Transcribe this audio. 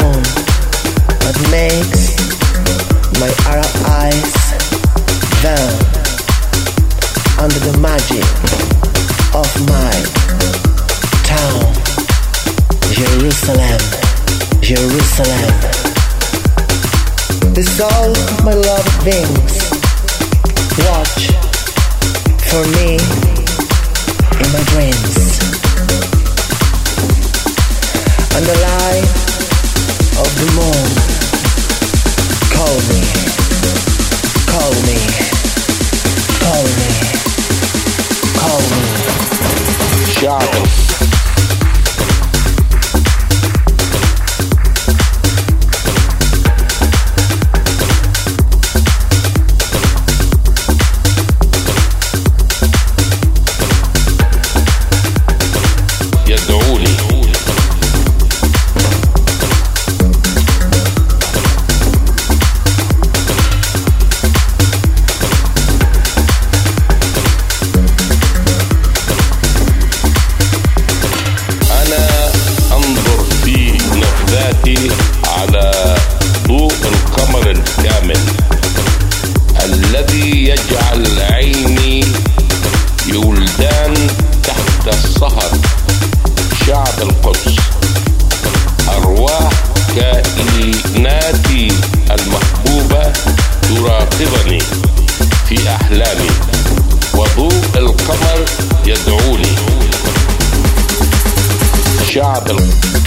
alone that makes my Arab eyes burn under the magic of my town, Jerusalem, Jerusalem. This all my love things Watch for me in my dreams. Me. الذي يجعل عيني يولدان تحت السهر شعب القدس أرواح كائناتي المحبوبة تراقبني في أحلامي وضوء القمر يدعوني. شعب القدس.